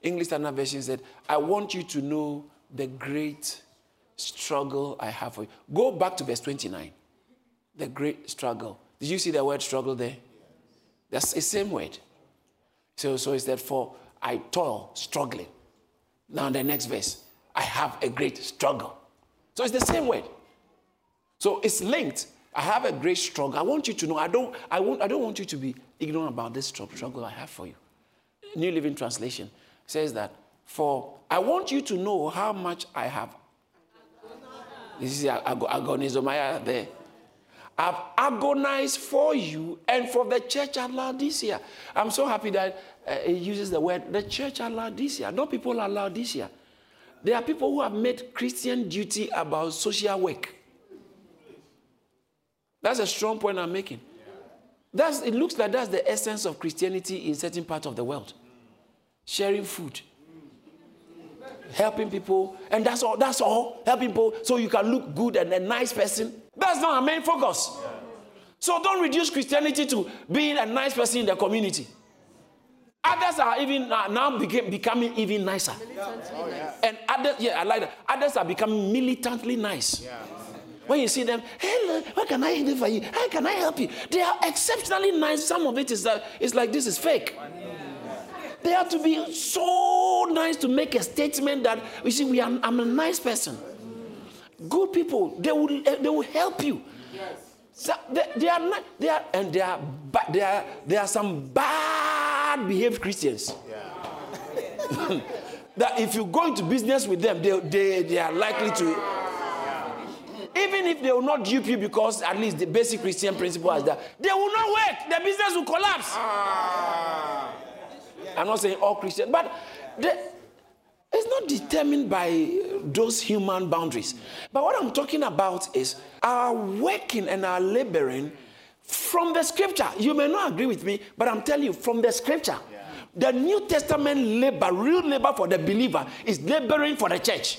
English Standard Version said, I want you to know the great struggle I have for you. Go back to verse 29. The great struggle. Did you see the word struggle there? That's the same word. So, so it's that for I toil, struggling. Now, the next verse, I have a great struggle. So it's the same word. So it's linked. I have a great struggle. I want you to know. I don't. I want. I don't want you to be ignorant about this struggle I have for you. New Living Translation says that for I want you to know how much I have. This is agonizomai there. I've agonized for you and for the church at Laodicea. I'm so happy that uh, it uses the word the church at Laodicea, not people at Laodicea. There are people who have made Christian duty about social work. That's a strong point I'm making. That's, it looks like that's the essence of Christianity in certain parts of the world. Sharing food, helping people, and that's all. That's all. Helping people so you can look good and a nice person. That's not our main focus. So don't reduce Christianity to being a nice person in the community. Others are even uh, now became, becoming even nicer. And others, yeah, I like that. Others are becoming militantly nice. When you see them, hello, what can I do for you? How can I help you? They are exceptionally nice. Some of it is that it's like this is fake. They have to be so nice to make a statement that you see, we are, I'm a nice person. Good people, they will they will help you. So they, they, are not, they are, and they are, but there are, there are some bad behaved Christians. Yeah. that if you go into business with them, they, they, they are likely to even if they will not dupe you because at least the basic Christian principle is that they will not work, the business will collapse. Ah. I'm not saying all Christians, but it's not determined by those human boundaries. But what I'm talking about is our working and our laboring from the scripture. You may not agree with me, but I'm telling you, from the scripture. Yeah. The New Testament labor, real labor for the believer, is laboring for the church.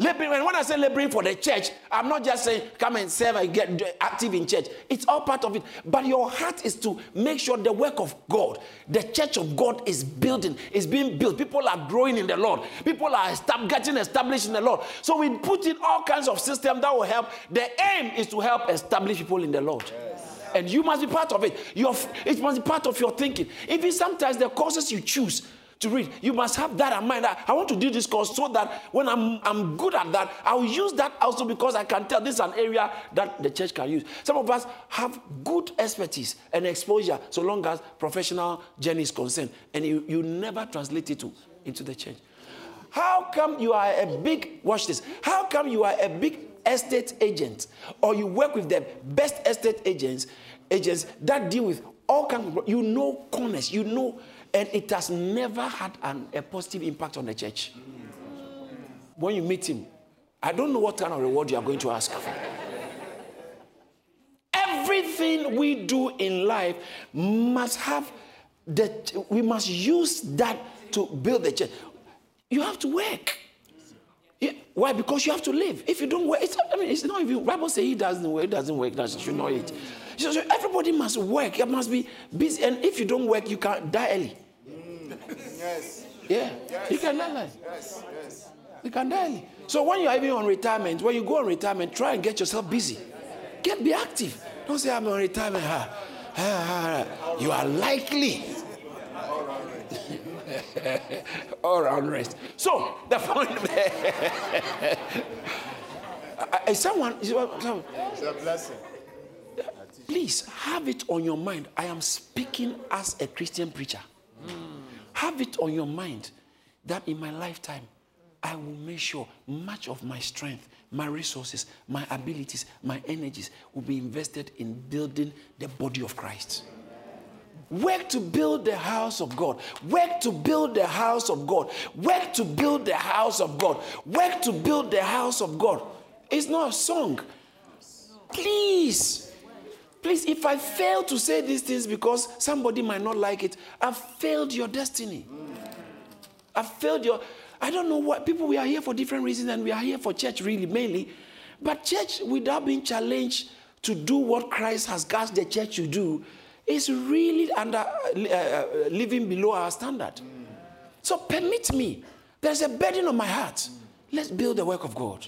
Laboring, when I say laboring for the church, I'm not just saying come and serve and get active in church. It's all part of it. But your heart is to make sure the work of God, the church of God is building, is being built. People are growing in the Lord. People are getting established in the Lord. So we put in all kinds of systems that will help. The aim is to help establish people in the Lord. Yes. And you must be part of it. Your, it must be part of your thinking. Even sometimes the courses you choose, to read. You must have that in mind. I want to do this course so that when I'm, I'm good at that, I'll use that also because I can tell this is an area that the church can use. Some of us have good expertise and exposure so long as professional journey is concerned, and you, you never translate it to, into the church. How come you are a big, watch this, how come you are a big estate agent or you work with the best estate agents, agents that deal with all kinds of, you know corners, you know and it has never had an, a positive impact on the church. When you meet him, I don't know what kind of reward you are going to ask for. Everything we do in life must have that we must use that to build the church. You have to work. Yeah. Why? Because you have to live. If you don't work, it's, I mean, it's not even Bible says he doesn't work, doesn't work, you should know it. So, so, everybody must work. It must be busy. And if you don't work, you can die early. Mm, yes. Yeah. Yes. You can die early. Yes. Yes. You can die early. So when you're even on retirement, when you go on retirement, try and get yourself busy. Get be active. Don't say I'm on retirement. Ha. Ha, ha, ha. You are likely. All around rest. So the point is someone is someone, it's a blessing. Please have it on your mind. I am speaking as a Christian preacher. Mm. Have it on your mind that in my lifetime, I will make sure much of my strength my resources, my abilities, my energies will be invested in building the body of Christ. Work to build the house of God. Work to build the house of God. Work to build the house of God. Work to build the house of God. It's not a song. Please. Please, if I fail to say these things because somebody might not like it, I've failed your destiny. I've failed your. I don't know what people, we are here for different reasons and we are here for church, really, mainly. But church, without being challenged to do what Christ has asked the church to do, is really under uh, uh, living below our standard. So permit me. There's a burden on my heart. Let's build the work of God.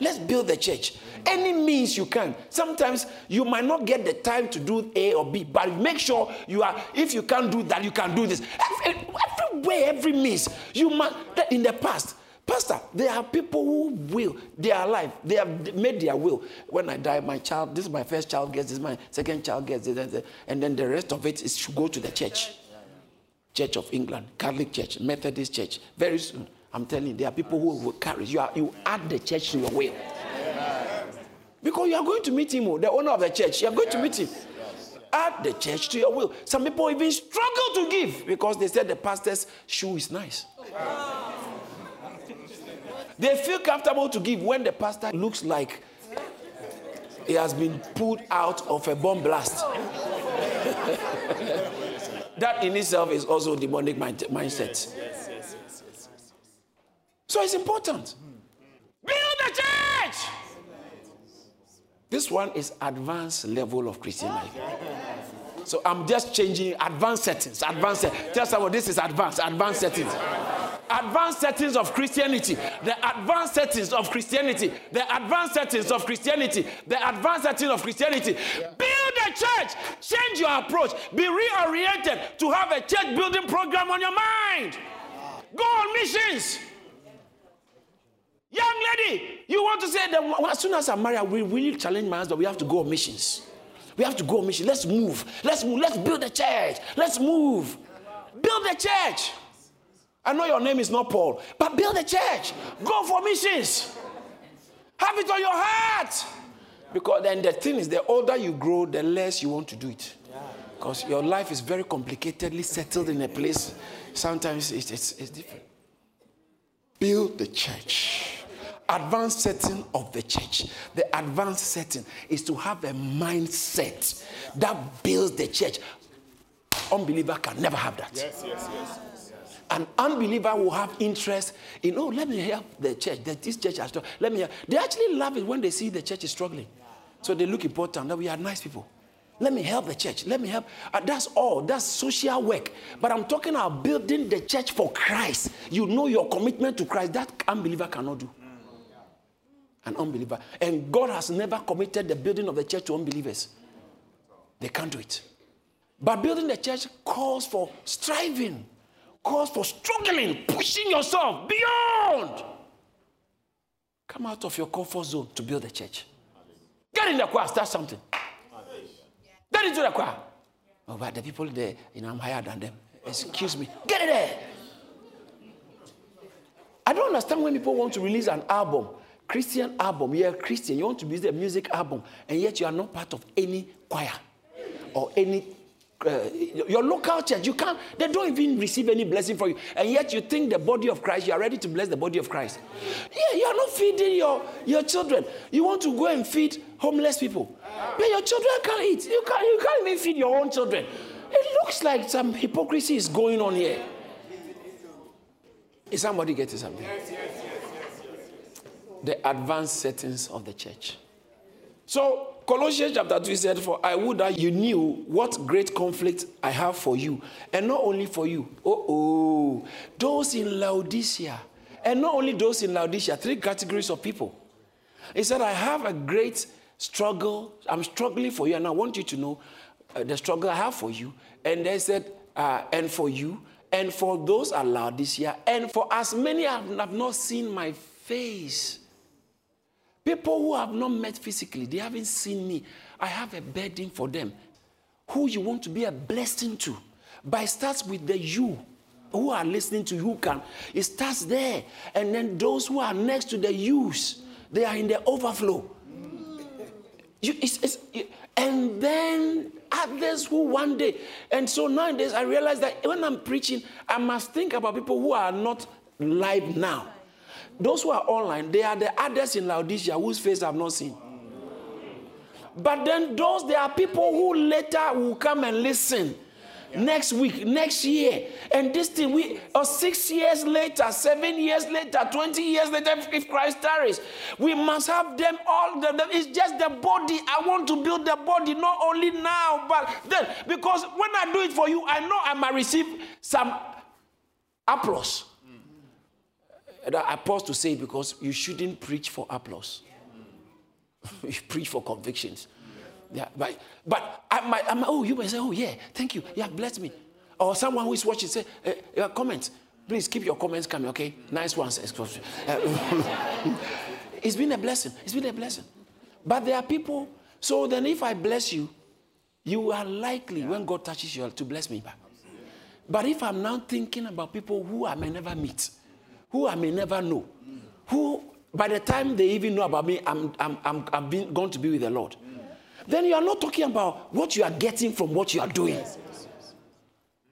Let's build the church. Any means you can. Sometimes you might not get the time to do A or B, but make sure you are, if you can't do that, you can do this. Every, every way, every means. You must, in the past, Pastor, there are people who will, they are alive, they have made their will. When I die, my child, this is my first child gets this, my second child gets this, and then the rest of it is to go to the church. Church of England, Catholic Church, Methodist Church. Very soon, I'm telling you, there are people who will carry. You, are, you add the church to your will. Because you are going to meet him, oh, the owner of the church. You are going to meet him. Add the church to your will. Some people even struggle to give because they said the pastor's shoe is nice. They feel comfortable to give when the pastor looks like he has been pulled out of a bomb blast. that in itself is also demonic mind- mindset. So it's important. Build the church. This one is advanced level of Christian life. So I'm just changing advanced settings. Advanced. Settings. Tell someone this is advanced. Advanced settings advanced settings of Christianity, the advanced settings of Christianity, the advanced settings of Christianity, the advanced settings of Christianity. Build a church, change your approach, be reoriented to have a church building program on your mind. Go on missions. Young lady, you want to say that as soon as I'm married, we really challenge my husband, we have to go on missions. We have to go on mission. Let's move. Let's move. Let's build a church. Let's move. Build a church. I know your name is not Paul, but build a church. Go for missions. Have it on your heart. Because then the thing is, the older you grow, the less you want to do it. Because your life is very complicatedly settled in a place. Sometimes it's, it's, it's different. Build the church. Advanced setting of the church. The advanced setting is to have a mindset that builds the church. Unbeliever can never have that. Yes, yes, yes. An unbeliever will have interest in, oh, let me help the church. That this church has Let me help. They actually love it when they see the church is struggling. So they look important that we are nice people. Let me help the church. Let me help. Uh, that's all. That's social work. But I'm talking about building the church for Christ. You know your commitment to Christ. That unbeliever cannot do. An unbeliever. And God has never committed the building of the church to unbelievers. They can't do it. But building the church calls for striving calls for struggling, pushing yourself beyond. Come out of your comfort zone to build a church. Get in the choir, start something. Into the choir. Oh, but the people there, you know, I'm higher than them. Excuse me. Get it there. I don't understand when people want to release an album, Christian album. You're a Christian, you want to release a music album, and yet you are not part of any choir or any uh, your local church, you can't, they don't even receive any blessing for you. And yet you think the body of Christ, you are ready to bless the body of Christ. Yeah, you are not feeding your, your children. You want to go and feed homeless people. But your children can't eat. You can't, you can't even feed your own children. It looks like some hypocrisy is going on here. Is somebody getting something? Yes, yes, yes, The advanced settings of the church. So Colossians chapter 2 said, For I would that you knew what great conflict I have for you. And not only for you. Oh, oh. Those in Laodicea. And not only those in Laodicea, three categories of people. He said, I have a great struggle. I'm struggling for you. And I want you to know uh, the struggle I have for you. And they said, uh, and for you, and for those at Laodicea, and for as many have not seen my face. People who have not met physically, they haven't seen me. I have a burden for them. Who you want to be a blessing to. But it starts with the you who are listening to you can. It starts there. And then those who are next to the yous. They are in the overflow. You, it's, it's, and then others who one day. And so nowadays I realize that when I'm preaching, I must think about people who are not live now. Those who are online, they are the others in Laodicea whose face I've not seen. But then those, there are people who later will come and listen next week, next year. And this thing, we or six years later, seven years later, 20 years later, if Christ tarries, we must have them all. It's just the body. I want to build the body, not only now, but then. Because when I do it for you, I know I might receive some applause. And I pause to say because you shouldn't preach for applause. you preach for convictions. Yeah, but but I might, I oh, you may say, oh yeah, thank you, yeah, bless me. Or someone who is watching say, uh, uh, comment, please keep your comments coming, okay? Nice ones. It's been a blessing. It's been a blessing. But there are people. So then, if I bless you, you are likely when God touches you to bless me back. But if I'm now thinking about people who I may never meet, who I may never know, who by the time they even know about me, I'm, I'm, I'm, I'm going to be with the Lord then you are not talking about what you are getting from what you are doing.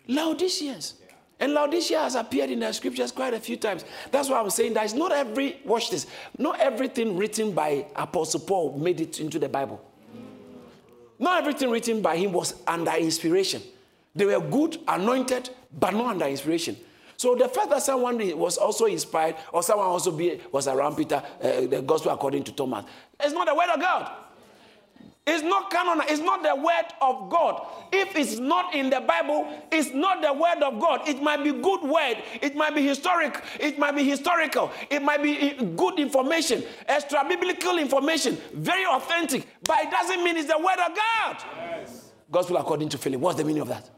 Laodiceans. And Laodicea has appeared in the scriptures quite a few times. That's why I'm saying that it's not every, watch this, not everything written by Apostle Paul made it into the Bible. Not everything written by him was under inspiration. They were good, anointed, but not under inspiration. So the fact that someone was also inspired, or someone also be, was around Peter, uh, the gospel according to Thomas, it's not the word of God. It's not canon. It's not the word of God. If it's not in the Bible, it's not the word of God. It might be good word. It might be historic. It might be historical. It might be good information, extra biblical information, very authentic. But it doesn't mean it's the word of God. Yes. Gospel according to Philip. What's the meaning of that?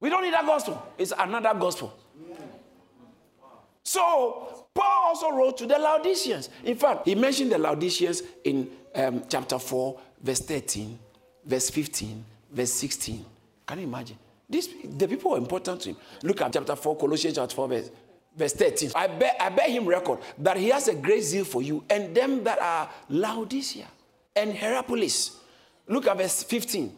We don't need that gospel. It's another gospel. So Paul also wrote to the Laodiceans. In fact, he mentioned the Laodiceans in um, chapter 4, verse 13, verse 15, verse 16. Can you imagine? These, the people were important to him. Look at chapter 4, Colossians chapter 4, verse, verse 13. I bear, I bear him record that he has a great zeal for you and them that are Laodicea and Hierapolis. Look at verse 15.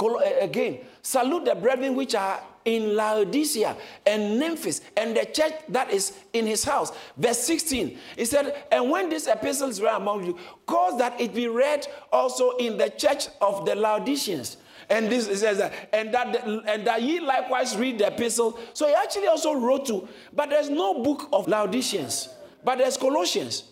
Eh, eh, again, salute the brethren which are in Laodicea and Nymphas and the church that is in his house. Verse 16, he said, And when these epistles were among you, cause that it be read also in the church of the Laodiceans. And this says that, and that and that ye likewise read the epistle. So he actually also wrote to, but there's no book of Laodiceans, but there's Colossians.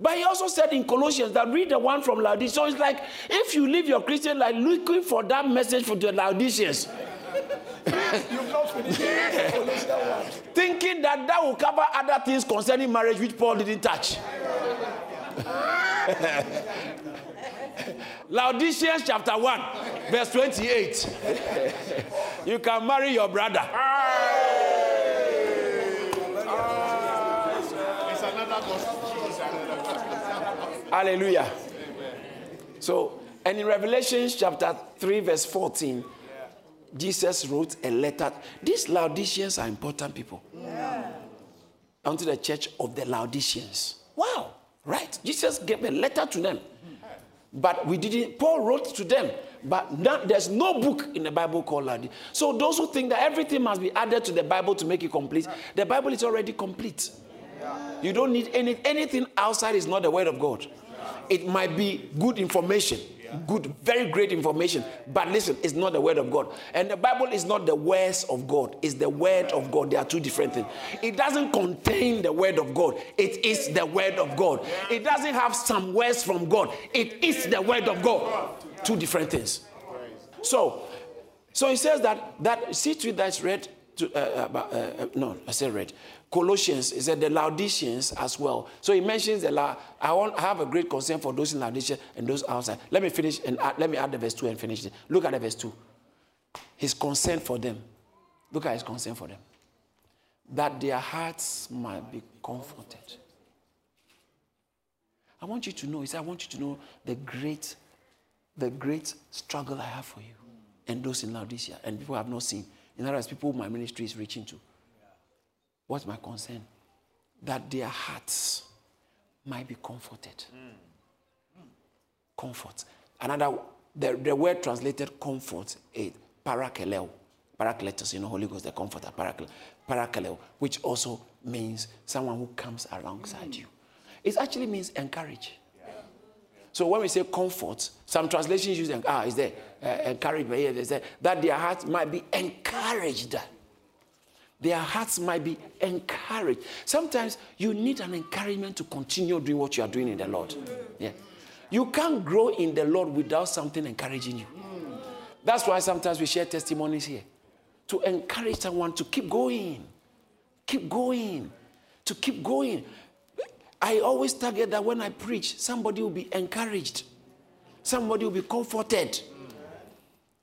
But he also said in Colossians that read the one from Laodicea. So it's like if you live your Christian life looking for that message for the Laodiceans. You've not finished Thinking that that will cover other things concerning marriage which Paul didn't touch. Laodiceans chapter 1, verse 28. you can marry your brother. Hallelujah. So, and in Revelation chapter 3, verse 14, Jesus wrote a letter. These Laodiceans are important people. Yeah. Unto the church of the Laodiceans. Wow, right? Jesus gave a letter to them. But we didn't, Paul wrote to them. But not, there's no book in the Bible called Laodicean. So those who think that everything must be added to the Bible to make it complete, the Bible is already complete. You don't need any, anything outside is not the word of God. It might be good information good, very great information. But listen, it's not the word of God. And the Bible is not the words of God, it's the word of God. They are two different things. It doesn't contain the word of God, it is the word of God. It doesn't have some words from God, it is the word of God. Two different things. So, so he says that that see to it that's read to, uh, uh, uh, uh, no, I said read. Colossians, he said the Laodiceans as well. So he mentions the La. I want I have a great concern for those in Laodicea and those outside. Let me finish and add, let me add the verse 2 and finish it. Look at the verse 2. His concern for them. Look at his concern for them. That their hearts might be comforted. I want you to know, he said, I want you to know the great, the great struggle I have for you and those in Laodicea and people have not seen. In other words, people my ministry is reaching to. What's my concern? That their hearts might be comforted. Comfort. Another, the, the word translated comfort is parakaleo. Paracletus, you know, Holy Ghost, the comforter, parakaleo, parakaleo, which also means someone who comes alongside mm. you. It actually means encourage. So when we say comfort, some translations use ah, is there uh, encouragement here? They say that their hearts might be encouraged. Their hearts might be encouraged. Sometimes you need an encouragement to continue doing what you are doing in the Lord. Yeah. You can't grow in the Lord without something encouraging you. That's why sometimes we share testimonies here to encourage someone to keep going, keep going, to keep going. I always target that when I preach, somebody will be encouraged, somebody will be comforted.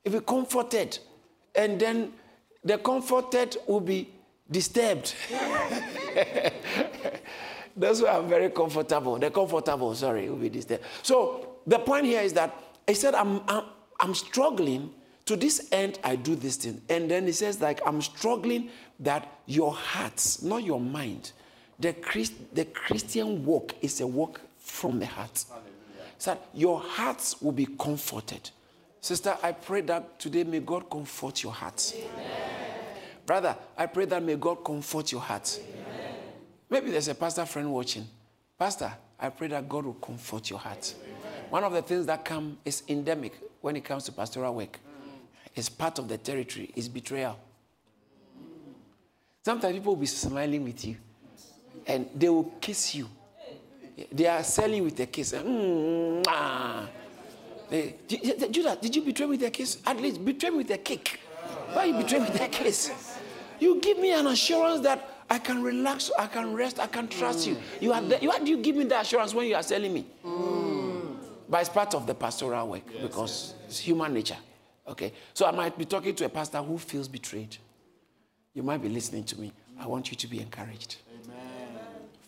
If be comforted, and then the comforted will be disturbed. Those who are very comfortable, the comfortable, sorry, will be disturbed. So the point here is that he said, I'm, I'm, I'm struggling. To this end, I do this thing. And then he says, like, I'm struggling that your hearts, not your mind, the, Christ, the Christian walk is a walk from the heart. So your hearts will be comforted. Sister, I pray that today may God comfort your heart. Brother, I pray that may God comfort your heart. Amen. Maybe there's a pastor friend watching. Pastor, I pray that God will comfort your heart. Amen. One of the things that come is endemic when it comes to pastoral work. Mm. It's part of the territory, it's betrayal. Mm. Sometimes people will be smiling with you and they will kiss you. They are selling with a kiss. Mm, ah. They, Judah, did you betray me with a kiss? At least betray me with a kick. Why you betray me with a kiss? You give me an assurance that I can relax, I can rest, I can trust mm. you. You are there. Why do you give me the assurance when you are selling me? Mm. But it's part of the pastoral work yes, because yes. it's human nature. Okay? So I might be talking to a pastor who feels betrayed. You might be listening to me. I want you to be encouraged.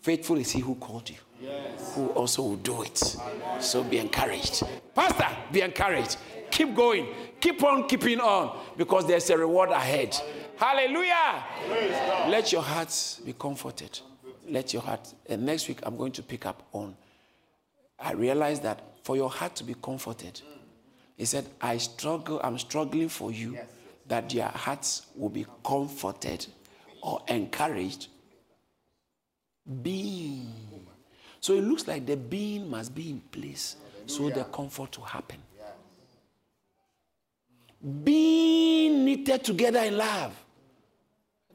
Faithful is he who called you, yes. who also will do it. Amen. So be encouraged. Pastor, be encouraged. Keep going. Keep on keeping on because there's a reward ahead. Hallelujah. Let your hearts be comforted. Let your heart. And next week, I'm going to pick up on. I realize that for your heart to be comforted, he said, I struggle, I'm struggling for you yes. that your hearts will be comforted or encouraged being. So it looks like the being must be in place so the comfort to happen. Being knitted together in love.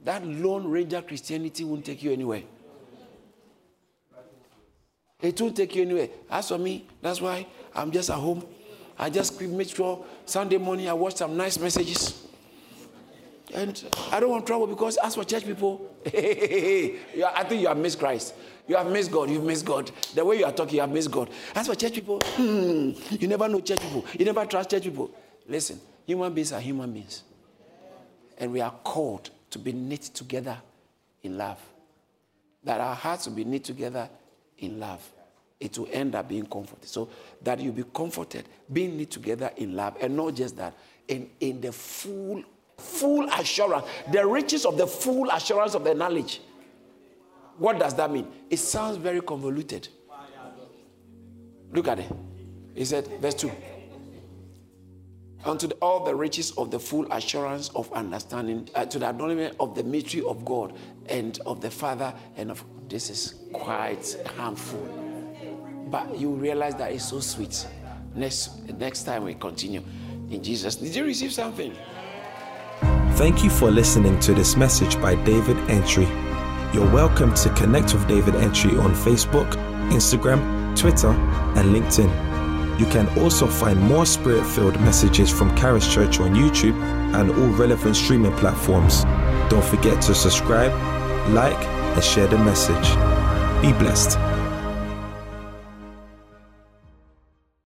That lone ranger Christianity won't take you anywhere. It won't take you anywhere. As for me, that's why I'm just at home. I just make sure Sunday morning I watch some nice messages. And I don't want trouble because as for church people, hey hey hey I think you have missed Christ. You have missed God. You've missed God. The way you are talking, you have missed God. As for church people, hmm, you never know church people. You never trust church people. Listen, human beings are human beings. And we are called to be knit together in love. That our hearts will be knit together in love. It will end up being comforted. So that you be comforted, being knit together in love. And not just that, in, in the full Full assurance. The riches of the full assurance of the knowledge. What does that mean? It sounds very convoluted. Look at it. He said, verse 2. Unto the, all the riches of the full assurance of understanding, uh, to the acknowledgement of the mystery of God and of the Father, and of this is quite harmful. But you realize that it's so sweet. Next, next time we continue. In Jesus. Did you receive something? Thank you for listening to this message by David Antwi. You're welcome to connect with David Antwi on Facebook, Instagram, Twitter, and LinkedIn. You can also find more spirit filled messages from Charis Church on YouTube and all relevant streaming platforms. Don't forget to subscribe, like, and share the message. Be blessed.